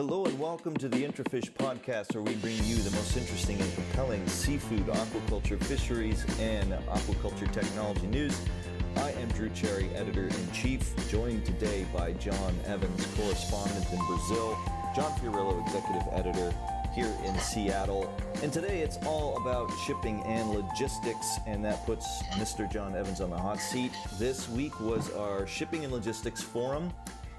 Hello and welcome to the Intrafish podcast, where we bring you the most interesting and compelling seafood, aquaculture, fisheries, and aquaculture technology news. I am Drew Cherry, editor in chief, joined today by John Evans, correspondent in Brazil, John Fiorillo, executive editor here in Seattle. And today it's all about shipping and logistics, and that puts Mr. John Evans on the hot seat. This week was our shipping and logistics forum.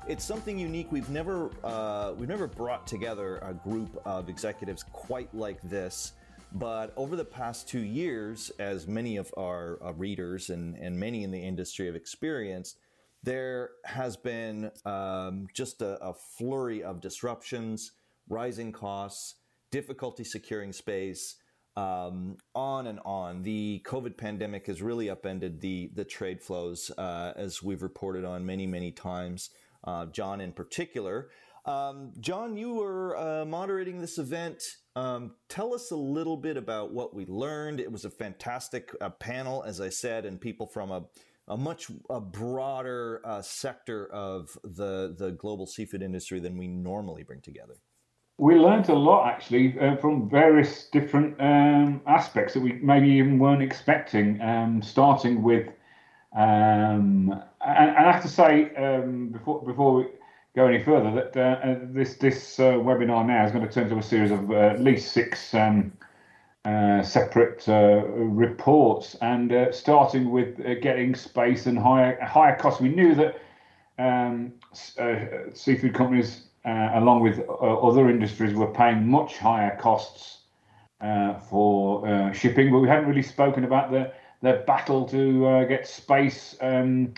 It's something unique. We've never uh, we've never brought together a group of executives quite like this. But over the past two years, as many of our uh, readers and, and many in the industry have experienced, there has been um, just a, a flurry of disruptions, rising costs, difficulty securing space, um, on and on. The COVID pandemic has really upended the the trade flows, uh, as we've reported on many many times. Uh, John, in particular, um, John, you were uh, moderating this event. Um, tell us a little bit about what we learned. It was a fantastic uh, panel, as I said, and people from a a much a broader uh, sector of the the global seafood industry than we normally bring together we learned a lot actually uh, from various different um, aspects that we maybe even weren't expecting. Um, starting with, um, and, I have to say um, before before we go any further that uh, uh this this uh, webinar now is going to turn to a series of uh, at least six um, uh, separate reports, and starting with getting space and higher higher costs. We knew that um, seafood companies uh, along with uh, other industries, were paying much higher costs uh, for uh, shipping, but we hadn't really spoken about the the battle to uh, get space um,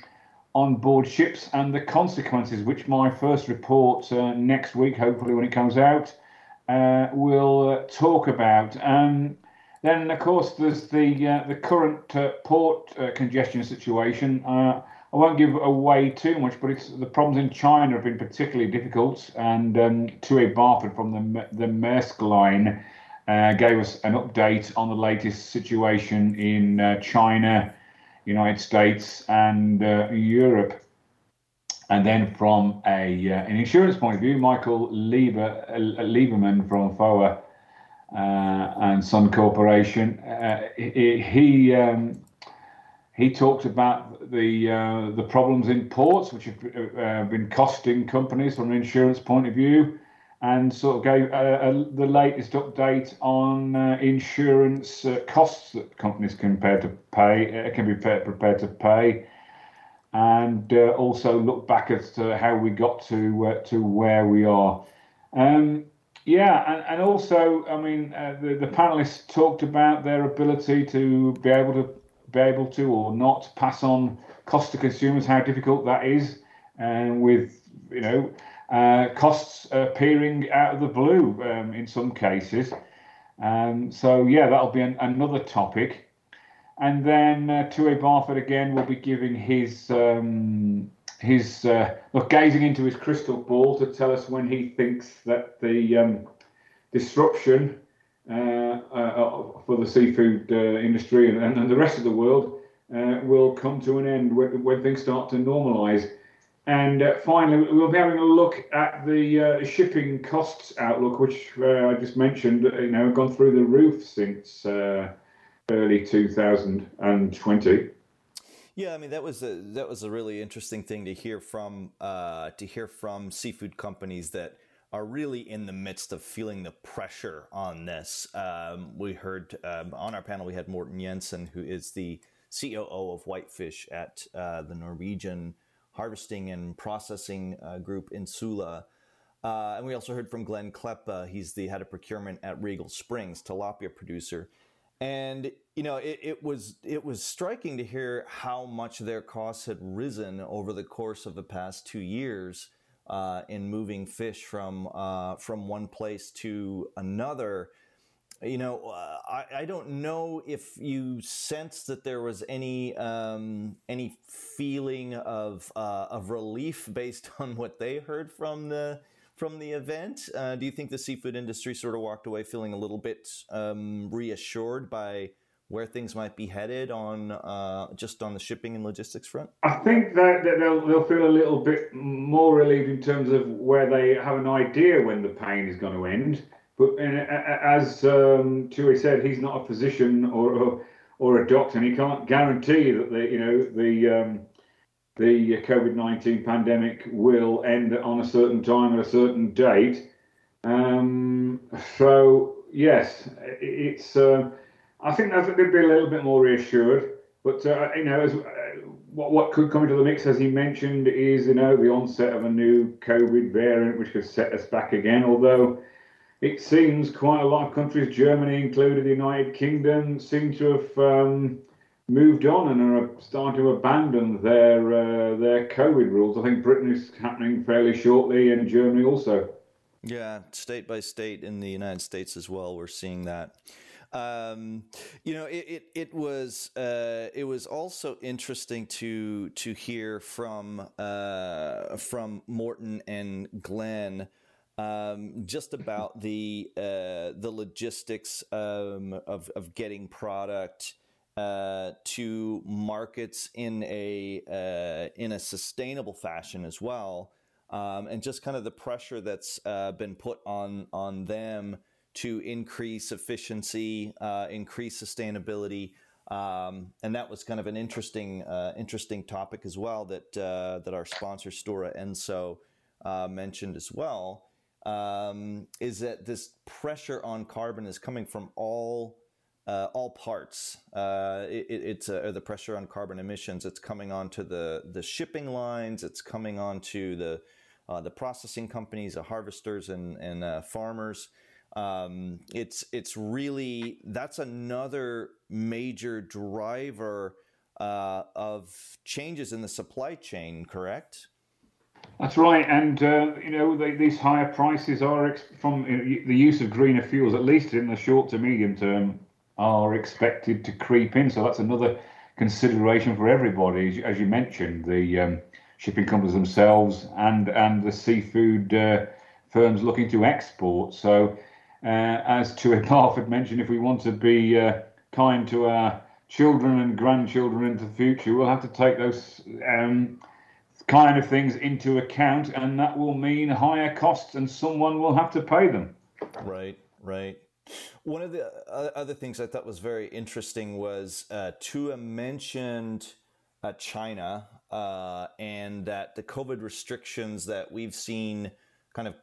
on board ships and the consequences, which my first report uh, next week, hopefully when it comes out, will talk about. Um, then, of course, there's the the current port congestion situation. I won't give away too much, but it's the problems in China have been particularly difficult. And um, Tue Barford from the the Maersk line uh, gave us an update on the latest situation in uh, China, United States, and uh, Europe. And then from a uh, an insurance point of view, Michael Lieber, uh, Lieberman from FOA uh, and Sun Corporation, he, he um, he talked about the uh, the problems in ports, which have uh, been costing companies from an insurance point of view, and sort of gave uh, the latest update on uh, insurance uh, costs that companies can prepare to pay uh, can be prepared to pay, and also look back at how we got to to where we are. Um, yeah, and, and also, I mean, the, the panelists talked about their ability to be able to be able to or not pass on cost to consumers, how difficult that is, and with you know uh, costs appearing out of the blue um, in some cases. Um, so yeah, that'll be an, another topic. And then uh, Tue Barford again will be giving his um, his uh, look gazing into his crystal ball to tell us when he thinks that the um, disruption uh, uh, uh, for the seafood industry and, and, the rest of the world will come to an end when, when things start to normalise. And uh, finally, we'll be having a look at the uh, shipping costs outlook, which uh, I just mentioned. You know, gone through the roof since early 2020. Yeah, I mean that was a that was a really interesting thing to hear from to hear from seafood companies that are really in the midst of feeling the pressure on this. Um, we heard um, on our panel, we had Morten Jensen, who is the COO of Whitefish at uh, the Norwegian Harvesting and Processing uh, Group Insula. Uh, and we also heard from Glenn Kleppa. He's the head of procurement at Regal Springs, tilapia producer. And you know, it, it, was it was striking to hear how much their costs had risen over the course of the past two years uh, in moving fish from uh, from one place to another. You know, uh, I, I, don't know if you sense that there was any um, any feeling of uh, of relief based on what they heard from the from the event. Uh, do you think the seafood industry sort of walked away feeling a little bit um, reassured by where things might be headed on uh, just on the shipping and logistics front? I think that, that they'll they'll feel a little bit more relieved in terms of where they have an idea when the pain is going to end. But as um, Tui said, he's not a physician or, or, or a doctor, and he can't guarantee that the you know the um, the COVID nineteen pandemic will end on a certain time at a certain date. Um, so yes, it's. Uh, I think they'd be a little bit more reassured. But uh, you know, as, uh, what what could come into the mix, as he mentioned, is you know the onset of a new COVID variant, which could set us back again. Although it seems quite a lot of countries, Germany included, the United Kingdom, seem to have um, moved on and are starting to abandon their uh, their COVID rules. I think Britain is happening fairly shortly, and Germany also. Yeah, state by state in the United States as well, we're seeing that. Um, you know, it it, it was uh, it was also interesting to to hear from uh, from Morten and Glenn. Um, just about the uh, the logistics um, of of getting product uh, to markets in a uh, in a sustainable fashion as well, um, and just kind of the pressure that's uh, been put on on them to increase efficiency, uh, increase sustainability. Um, and that was kind of an interesting, uh, interesting topic as well that uh, that our sponsor Stora Enso uh, mentioned as well. Um, is that this pressure on carbon is coming from all uh, all parts. Uh, it, it's the pressure on carbon emissions. It's coming onto the the shipping lines. It's coming onto the the processing companies, the harvesters, and and farmers. Um, it's it's really that's another major driver uh, of changes in the supply chain. Correct. That's right, and uh, you know they, these higher prices are from the use of greener fuels, at least in the short to medium term, are expected to creep in. So that's another consideration for everybody, as you, mentioned, the um, shipping companies themselves and and the seafood uh, firms looking to export. So uh, as to Barford mentioned, if we want to be uh, kind to our children and grandchildren into the future, we'll have to take those um, kind of things into account, and that will mean higher costs, and someone will have to pay them. Right, right. One of the other things I thought was very interesting was uh, Tua mentioned uh, China uh, and that the COVID restrictions that we've seen kind of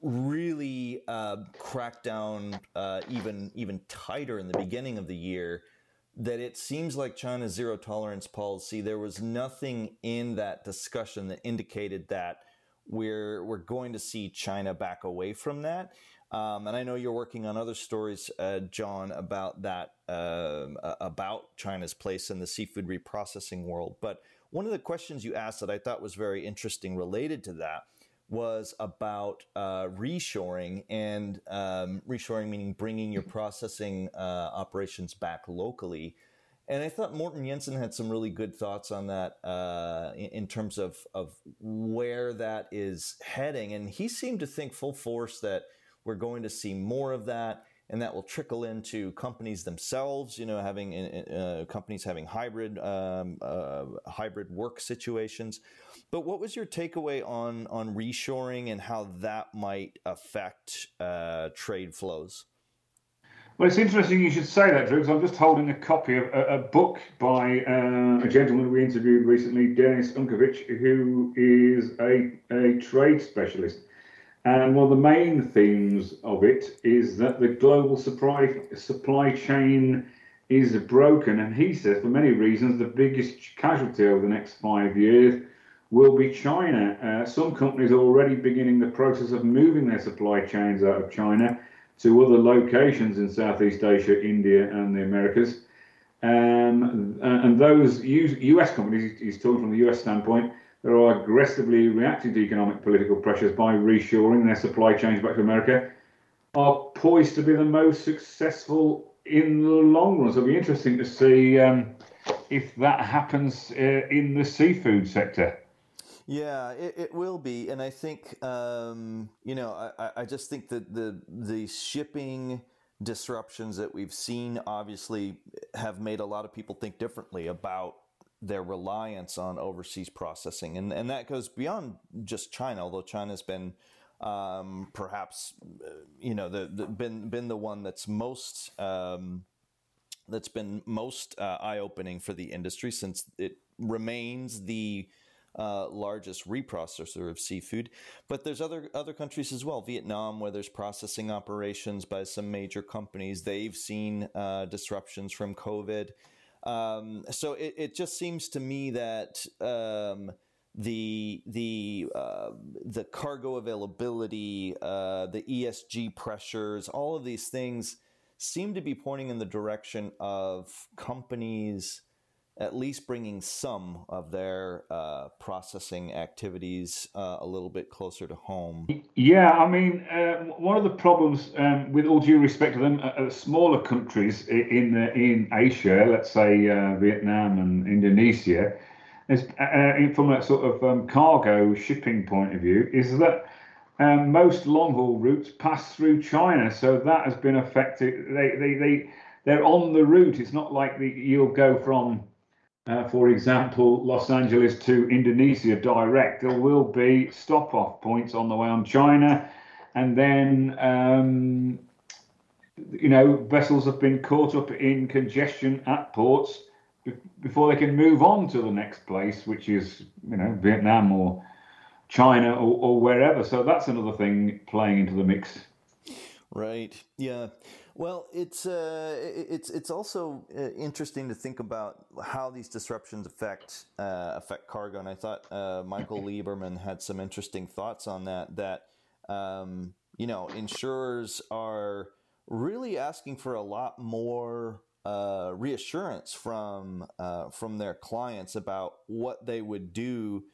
really uh, crack down uh, even even tighter in the beginning of the year. That it seems like China's zero tolerance policy. There was nothing in that discussion that indicated that we're we're going to see China back away from that. Um, and I know you're working on other stories, uh, John, about that uh, about China's place in the seafood reprocessing world. But one of the questions you asked that I thought was very interesting related to that was about uh, reshoring and um, reshoring meaning bringing your processing uh, operations back locally. And I thought Morten Jensen had some really good thoughts on that uh, in, in, terms of, of where that is heading. And he seemed to think full force that we're going to see more of that and that will trickle into companies themselves. You know, having uh, companies having hybrid um, uh, hybrid work situations. But what was your takeaway on on reshoring and how that might affect uh, trade flows? Well, it's interesting you should say that, Drew, because I'm just holding a copy of a, a book by uh, a gentleman we interviewed recently, Dennis Unkovich, who is a, a trade specialist. And one of the main themes of it is that the global supply supply chain is broken. And he says, for many reasons, the biggest casualty over the next five years will be China. Uh, some companies are already beginning the process of moving their supply chains out of China to other locations in Southeast Asia, India, and the Americas. Um, and those US companies, he's talking from the US standpoint, that are aggressively reacting to economic political pressures by reshoring their supply chains back to America are poised to be the most successful in the long run. So it'll be interesting to see um, if that happens uh, in the seafood sector. Yeah, it, it will be, and I think um, you know, I, I just think that the the shipping disruptions that we've seen obviously have made a lot of people think differently about their reliance on overseas processing, and and that goes beyond just China. Although China's been um, perhaps uh, you know the, the, been been the one that's most um, that's been most uh, eye opening for the industry since it remains the uh, largest reprocessor of seafood. But there's other other countries as well. Vietnam, where there's processing operations by some major companies, they've seen uh, disruptions from COVID. Um, so it, it, just seems to me that um, the the uh, the cargo availability, uh, the ESG pressures, all of these things seem to be pointing in the direction of companies at least bringing some of their uh, processing activities uh, a little bit closer to home. Yeah, I mean, uh, one of the problems, um, with all due respect to them, uh, uh, smaller countries in in Asia, let's say uh, Vietnam and Indonesia, is from a sort of um, cargo shipping point of view, is that. Um, most long haul routes pass through China, so that has been affected. They, they, they, they're on the route. It's not like the, you'll go from uh, for example, Los Angeles to Indonesia direct, there will be stop off points on the way on China. And then, um, you know, vessels have been caught up in congestion at ports before they can move on to the next place, which is, you know, Vietnam or China or, or wherever. So that's another thing playing into the mix. Right. Yeah. Well, it's uh, it's it's also uh, interesting to think about how these disruptions affect uh, affect cargo, and I thought uh, Michael Lieberman had some interesting thoughts on that. That um, you know, insurers are really asking for a lot more uh, reassurance from uh, from their clients about what they would do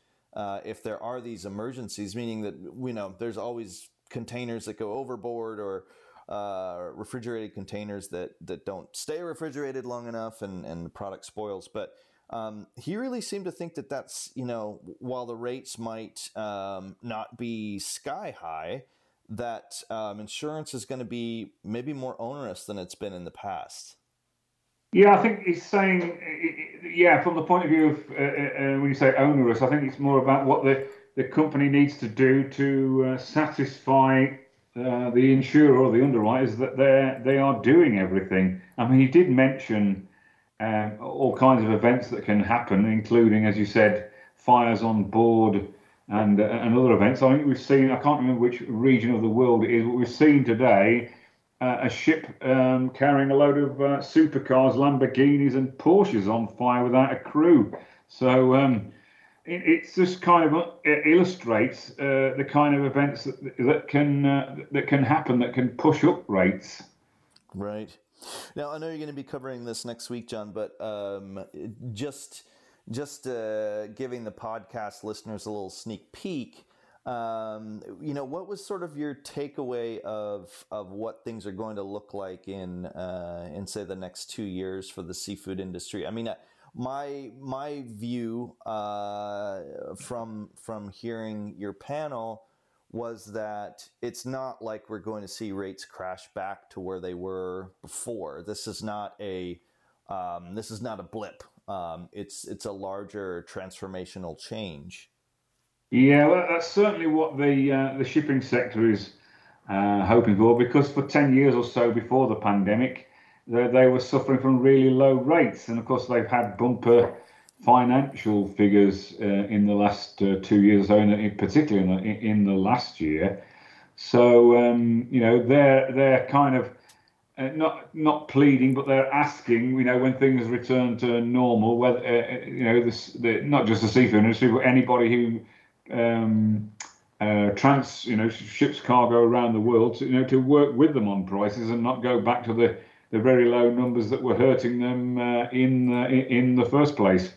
if there are these emergencies. Meaning that you know, there's always containers that go overboard or uh, refrigerated containers that that don't stay refrigerated long enough and and the product spoils. But um, he really seemed to think that that's you know while the rates might um, not be sky high, that um, insurance is going to be maybe more onerous than it's been in the past. Yeah, I think he's saying, yeah, from the point of view of uh, uh, uh, when you say onerous, I think it's more about what the, the company needs to do to uh, satisfy uh, the insurer or the underwriters that they they are doing everything. I mean, he did mention um, all kinds of events that can happen, including, as you said, fires on board and uh, and other events. I think we've seen. I can't remember which region of the world it is, but we've seen today. Uh, a ship um, carrying a load of uh, supercars, Lamborghinis, and Porsches on fire without a crew. So um, it, it's just kind of uh, illustrates uh, the kind of events that, that can uh, that can happen that can push up rates. Right. Now I know you're going to be covering this next week, John, but um, just just uh, giving the podcast listeners a little sneak peek. Um, you know, what was sort of your takeaway of of what things are going to look like in uh, in say the next two years for the seafood industry? I mean, my my view uh, from from hearing your panel was that it's not like we're going to see rates crash back to where they were before. This is not a um, this is not a blip. Um, it's it's a larger transformational change. Yeah, well, that's certainly what the uh, the shipping sector is uh, hoping for. Because for ten years or so before the pandemic, they, they were suffering from really low rates, and of course they've had bumper financial figures uh, in the last uh, two years, so in, particularly in the, in the last year. So um, you know they're they're kind of uh, not not pleading, but they're asking. You know when things return to normal, whether uh, uh, you know this, the, not just the seafood industry, but anybody who um, uh, trans you know ships cargo around the world, to, you know to work with them on prices and not go back to the the very low numbers that were hurting them uh, in uh, in the first place.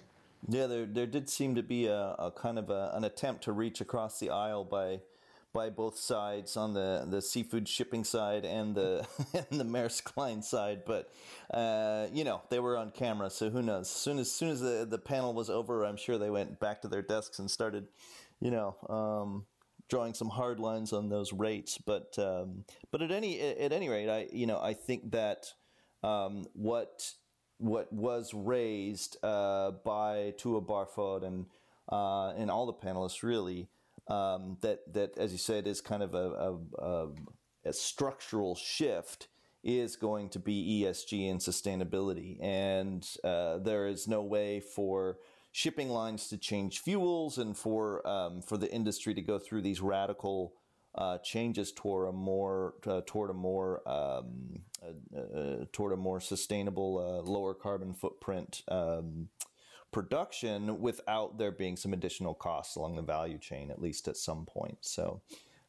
Yeah, there there did seem to be a, a kind of a, an attempt to reach across the aisle by by both sides on the, the seafood shipping side and the and the Maersk Line side, but uh, you know they were on camera, so who knows? As soon as soon as the, the panel was over, I'm sure they went back to their desks and started, you know, um, drawing some hard lines on those rates. But um, but at any at any rate, I you know I think that um, what what was raised uh, by Tuva Barfod and uh, and all the panelists really um, that that as you said is kind of a, a, a, a structural shift is going to be ESG and sustainability, and uh, there is no way for shipping lines to change fuels and for um, for the industry to go through these radical uh, changes toward a more uh, toward a more um, uh, uh toward a more sustainable, uh, lower carbon footprint um, production without there being some additional costs along the value chain, at least at some point. So,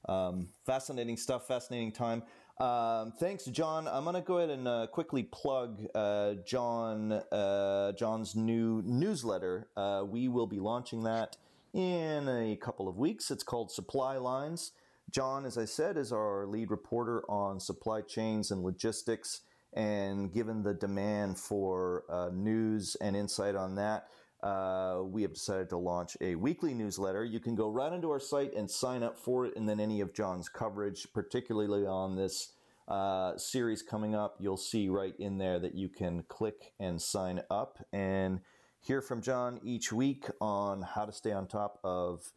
um, fascinating stuff, fascinating time. Um, thanks, John. I'm going to go ahead and uh, quickly plug uh, John uh, John's new newsletter. Uh, we will be launching that in a couple of weeks. It's called Supply Lines. John, as I said, is our lead reporter on supply chains and logistics. And given the demand for uh, news and insight on that, uh, we have decided to launch a weekly newsletter. You can go right into our site and sign up for it, and then any of John's coverage, particularly on this uh, series coming up, you'll see right in there that you can click and sign up and hear from John each week on how to stay on top of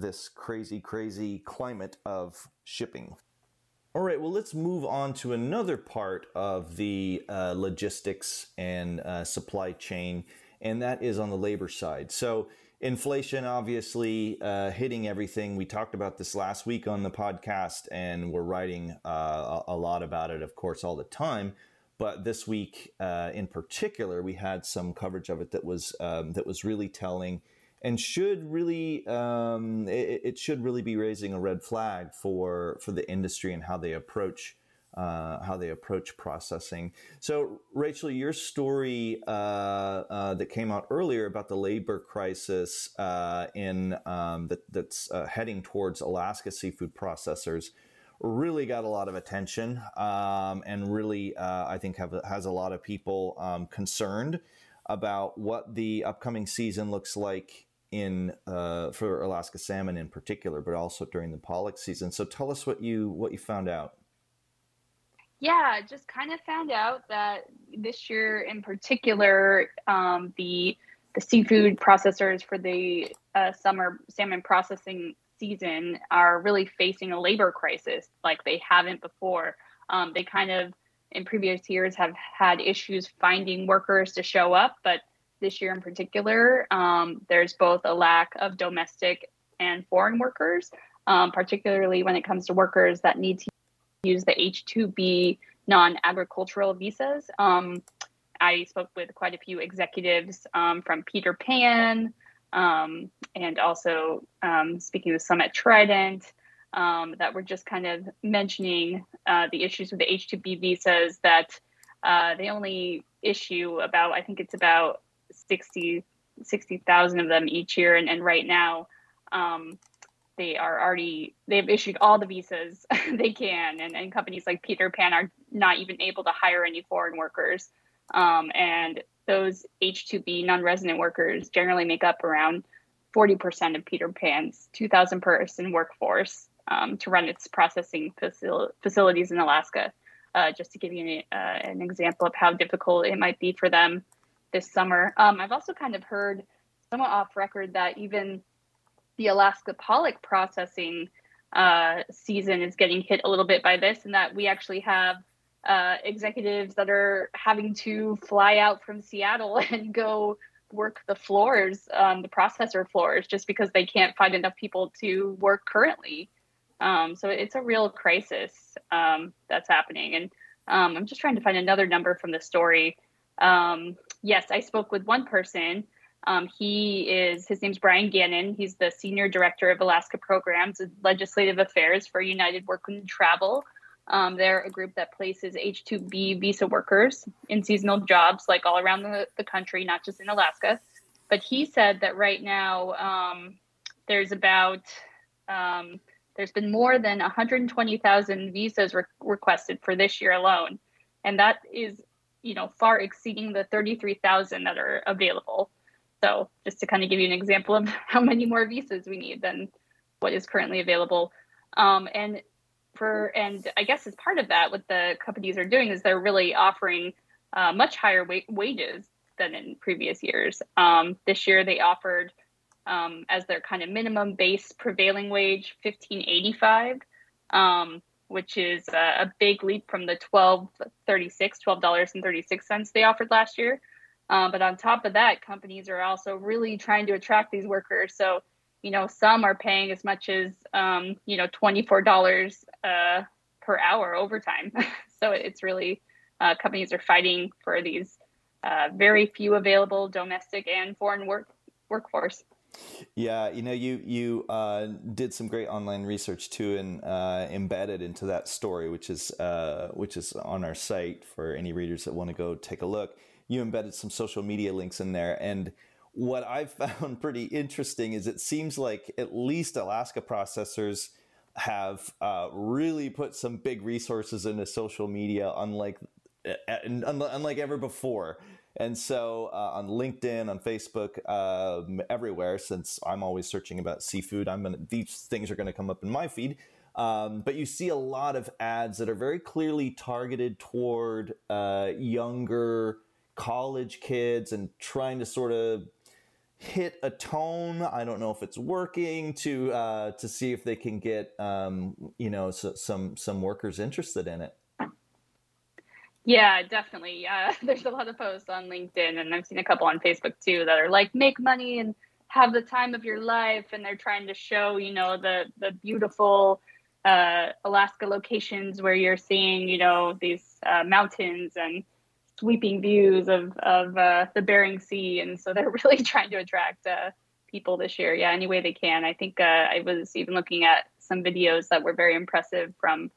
this crazy, crazy climate of shipping. All right, well, let's move on to another part of the uh, logistics and uh, supply chain and that is on the labor side. So, inflation obviously uh, hitting everything. We talked about this last week on the podcast, and we're writing uh, a lot about it, of course, all the time. But this week, uh, in particular, we had some coverage of it that was um, that was really telling, and should really um, it, it, should really be raising a red flag for for the industry and how they approach uh, how they approach processing. So, Rachel, your story uh, uh, that came out earlier about the labor crisis uh, in um, that, that's uh, heading towards Alaska seafood processors really got a lot of attention um, and really, uh, I think, have, has a lot of people um, concerned about what the upcoming season looks like in for Alaska salmon in particular, but also during the pollock season. So, tell us what you what you found out. Yeah, just kind of found out that this year in particular, um, the the seafood processors for the uh, summer salmon processing season are really facing a labor crisis like they haven't before. Um, they kind of in previous years have had issues finding workers to show up, but this year in particular, um, there's both a lack of domestic and foreign workers, um, particularly when it comes to workers that need to use the H-2B non-agricultural visas. Um, I spoke with quite a few executives um, from Peter Pan um, and also um, speaking with some at Trident that were just kind of mentioning uh, the issues with the H-2B visas that uh, they only issue about, I think it's about 60, 60,000 of them each year. And, and right now, um, they are already they've issued all the visas they can. And, and companies like peter pan are not even able to hire any foreign workers. Um, and those h2b non-resident workers generally make up around 40% of peter pan's 2000 person workforce um, to run its processing facil- facilities in alaska. Uh, just to give you an, uh, an, example of how difficult it might be for them this summer um, i've also kind of heard somewhat off record that even the Alaska pollock processing uh, season is getting hit a little bit by this, and that we actually have uh, executives that are having to fly out from Seattle and go work the floors, um, the processor floors, just because they can't find enough people to work currently. Um, so it's a real crisis um, that's happening. And um, I'm just trying to find another number from the story. Yes, I spoke with one person um, he is, his name's Brian Gannon. He's the Senior Director of Alaska Programs and Legislative Affairs for United Work and Travel. Um, they're a group that places H 2B visa workers in seasonal jobs like all around the, the country, not just in Alaska. But he said that right now um, there's about, um, there's been more than 120,000 visas re- requested for this year alone. And that is, you know, far exceeding the 33,000 that are available. So just to kind of give you an example of how many more visas we need than what is currently available. Um, and for and I guess as part of that, what the companies are doing is they're really offering uh, much higher wa- wages than in previous years. Um, this year they offered um, as their kind of minimum base prevailing wage, fifteen eighty five, um, which is a, big leap from the twelve thirty six, twelve dollars and thirty six cents they offered last year. Uh, but on top of that, companies are also really trying to attract these workers. So, you know, some are paying as much as um, you know twenty four dollars uh, per hour overtime. so it's really uh, companies are fighting for these uh, very few available domestic and foreign work workforce. Yeah, you know, you you uh, did some great online research too, and uh, embedded into that story, which is uh, which is on our site for any readers that want to go take a look. You embedded some social media links in there, and what I've found pretty interesting is it seems like at least Alaska processors have uh, really put some big resources into social media, unlike uh, unlike ever before. And so uh, on LinkedIn, on Facebook, um, everywhere, since I'm always searching about seafood, I'm gonna these things are going to come up in my feed. Um, but you see a lot of ads that are very clearly targeted toward uh, younger college kids and trying to sort of hit a tone. I don't know if it's working to uh, to see if they can get um, you know so, some some workers interested in it. Yeah, definitely. Uh, there's a lot of posts on LinkedIn, and I've seen a couple on Facebook too that are like, make money and have the time of your life, and they're trying to show, you know, the the beautiful uh, Alaska locations where you're seeing, you know, these uh, mountains and sweeping views of of uh, the Bering Sea, and so they're really trying to attract uh, people this year. Yeah, any way they can. I think uh, I was even looking at some videos that were very impressive from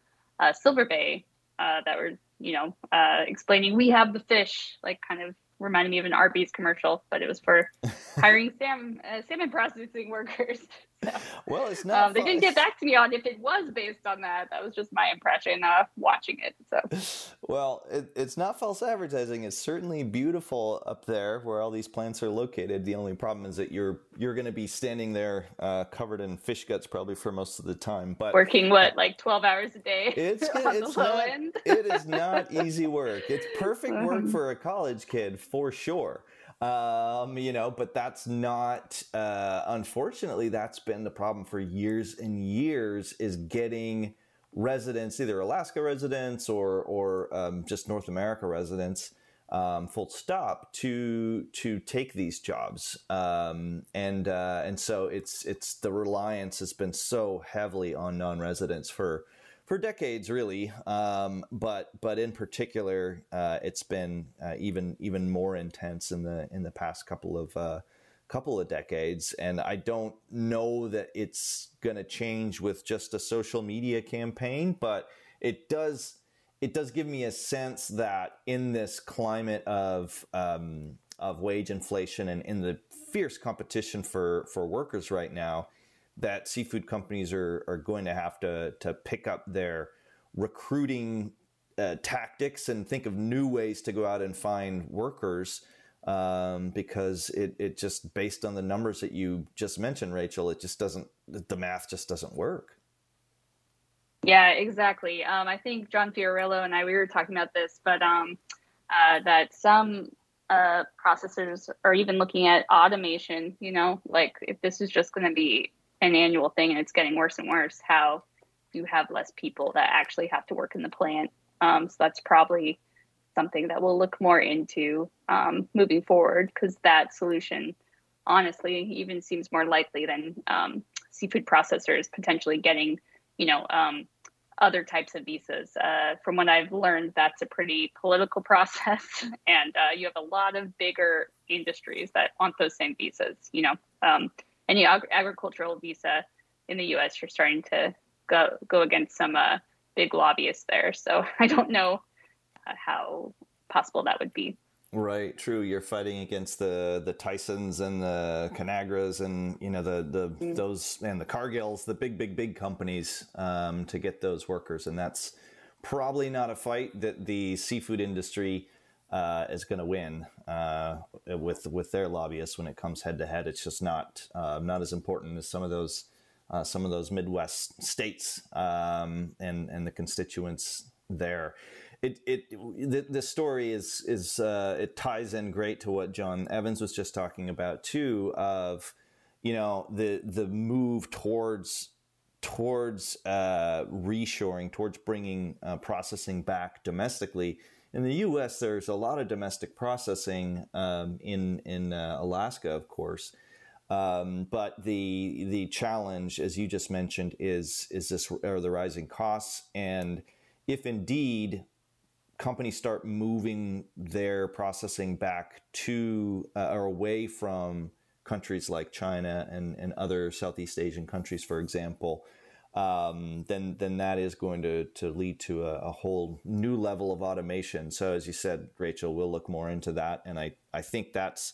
Silver Bay that were you know, uh, explaining we have the fish, like kind of reminded me of an Arby's commercial, but it was for hiring salmon uh, salmon processing workers. So, well, it's not. Um, they didn't get back to me on if it was based on that. That was just my impression of watching it. So, well, it, it's not false advertising. It's certainly beautiful up there where all these plants are located. The only problem is that you're you're going to be standing there uh, covered in fish guts probably for most of the time. But working what like twelve hours a day. It's it's not, it is not easy work. It's perfect work mm-hmm. for a college kid for sure. Um, you know, but that's not, uh, unfortunately, that's been the problem for years and years is getting residents, either Alaska residents or, or um, just North America residents, um, full stop, to to take these jobs. Um, and uh, and so it's it's the reliance has been so heavily on non-residents for for decades, really. Um, but but in particular, uh, it's been uh, even even more intense in the in the past couple of uh, couple of decades. And I don't know that it's going to change with just a social media campaign, but it does it does give me a sense that in this climate of um, of wage inflation and in the fierce competition for for workers right now that seafood companies are, are going to have to, to pick up their recruiting uh, tactics and think of new ways to go out and find workers um, because it, it just based on the numbers that you just mentioned rachel it just doesn't the math just doesn't work. Yeah exactly. Um, i think john fiorillo and i we were talking about this but um, uh, that some uh, processors are even looking at automation you know like if this is just going to be an annual thing and it's getting worse and worse, how you have less people that actually have to work in the plant. Um, so that's probably something that we'll look more into um, moving forward because that solution honestly even seems more likely than um, seafood processors potentially getting you know um, other types of visas uh, from what i've learned that's a pretty political process and uh, you have a lot of bigger industries that want those same visas you know um, any ag- agricultural visa in the U.S., you're starting to go go against some uh, big lobbyists there. So I don't know uh, how possible that would be. Right, true. You're fighting against the the Tysons and the ConAgras and you know the the mm. those and the Cargills, the big big big companies um, to get those workers, and that's probably not a fight that the seafood industry uh, is going to win uh, with with their lobbyists when it comes head to head. It's just not uh, not as important as some of those uh, some of those Midwest states um, and and the constituents there. It it the, the story is is uh, it ties in great to what John Evans was just talking about too. Of you know the the move towards towards uh, reshoring, towards bringing processing back domestically. In the U.S., there's a lot of domestic processing um, in in uh, Alaska, of course. Um, but the the challenge, as you just mentioned, is is this are the rising costs, and if indeed companies start moving their processing back to uh, or away from countries like China and, and other Southeast Asian countries, for example, um, then then that is going to to lead to a, a, whole new level of automation. So as you said, Rachel, we'll look more into that, and I I think that's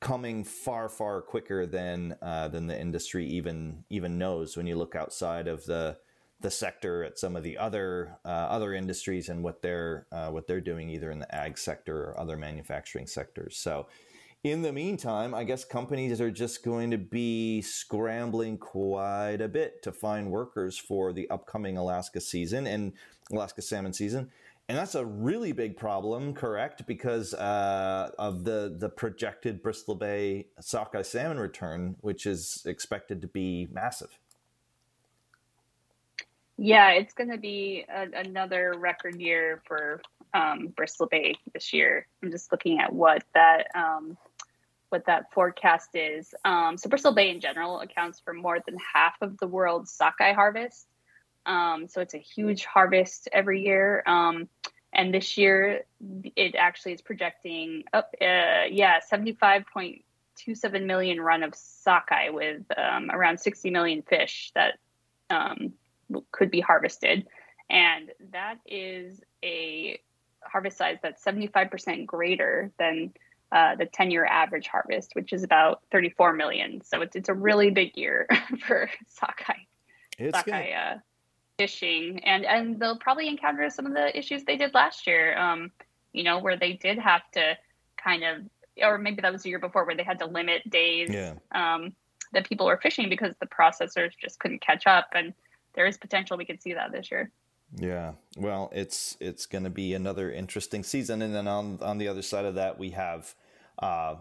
coming far far quicker than uh, than the industry even even knows. When you look outside of the the sector at some of the other uh, other industries and what they're uh, what they're doing either in the ag sector or other manufacturing sectors. So. In the meantime, I guess companies are just going to be scrambling quite a bit to find workers for the upcoming Alaska season and Alaska salmon season and that's a really big problem, correct? Because uh, of the the projected Bristol Bay sockeye salmon return, which is expected to be massive. Yeah, it's going to be a, another record year for um, Bristol Bay this year. I'm just looking at what that um, what that forecast is. Um, so Bristol Bay in general accounts for more than half of the world's sockeye harvest. Um, so it's a huge harvest every year. Um, and this year, it actually is projecting up, uh, yeah, 75.27 million run of sockeye with um, around 60 million fish that um, could be harvested. And that is a harvest size that's 75% greater than uh, the 10 year average harvest, which is about 34 million. So it's, it's a really big year for sockeye. It's sockeye, uh, fishing and and they'll probably encounter some of the issues they did last year um you know where they did have to kind of or maybe that was the year before where they had to limit days yeah. um that people were fishing because the processors just couldn't catch up and there is potential we could see that this year yeah well it's it's going to be another interesting season and then on on the other side of that we have uh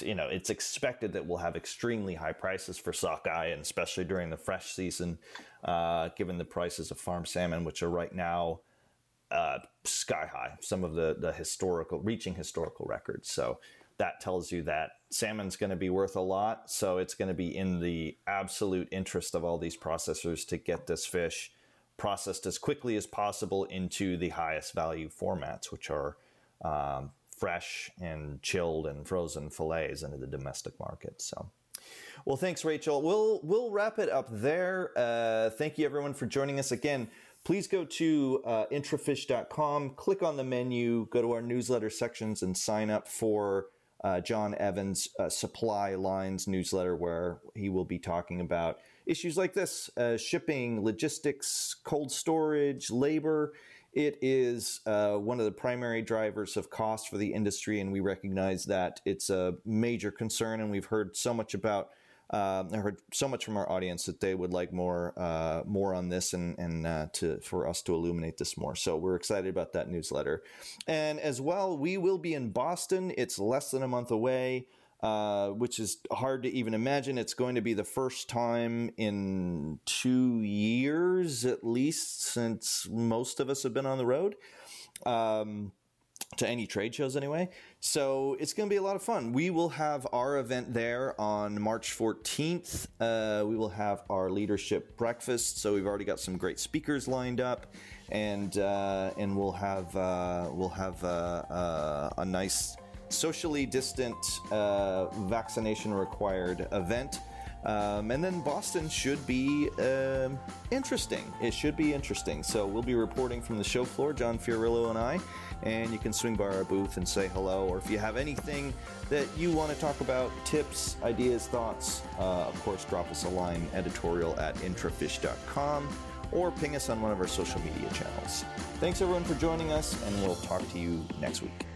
you know, it's expected that we'll have extremely high prices for sockeye, and especially during the fresh season, uh, given the prices of farm salmon, which are right now uh, sky high. Some of the the historical reaching historical records. So that tells you that salmon's going to be worth a lot. So it's going to be in the absolute interest of all these processors to get this fish processed as quickly as possible into the highest value formats, which are um, fresh and chilled and frozen fillets into the domestic market. So. Well, thanks, Rachel. We'll we'll wrap it up there. Uh, thank you, everyone, for joining us again. Please go to uh, intrafish.com, click on the menu, go to our newsletter sections, and sign up for uh, John Evans' uh, Supply Lines newsletter, where he will be talking about issues like this uh, shipping, logistics, cold storage, labor, it is uh, one of the primary drivers of cost for the industry, and we recognize that it's a major concern. And we've heard so much about, uh, I heard so much from our audience that they would like more, uh, more on this, and and uh, to for us to illuminate this more. So we're excited about that newsletter, and as well, we will be in Boston. It's less than a month away. Uh, which is hard to even imagine. It's going to be the first time in two years, at least, since most of us have been on the road. Um, to any trade shows anyway. So it's going to be a lot of fun. We will have our event there on March 14th. Uh, we will have our leadership breakfast. So we've already got some great speakers lined up, and uh, and we'll have uh, we'll have uh, uh, a nice socially distant, uh, vaccination required event. Um, and then Boston should be um, interesting. It should be interesting. So we'll be reporting from the show floor, John Fiorillo and I, and you can swing by our booth and say hello. Or if you have anything that you want to talk about, tips, ideas, thoughts, uh, of course, drop us a line editorial at intrafish.com or ping us on one of our social media channels. Thanks everyone for joining us, and we'll talk to you next week.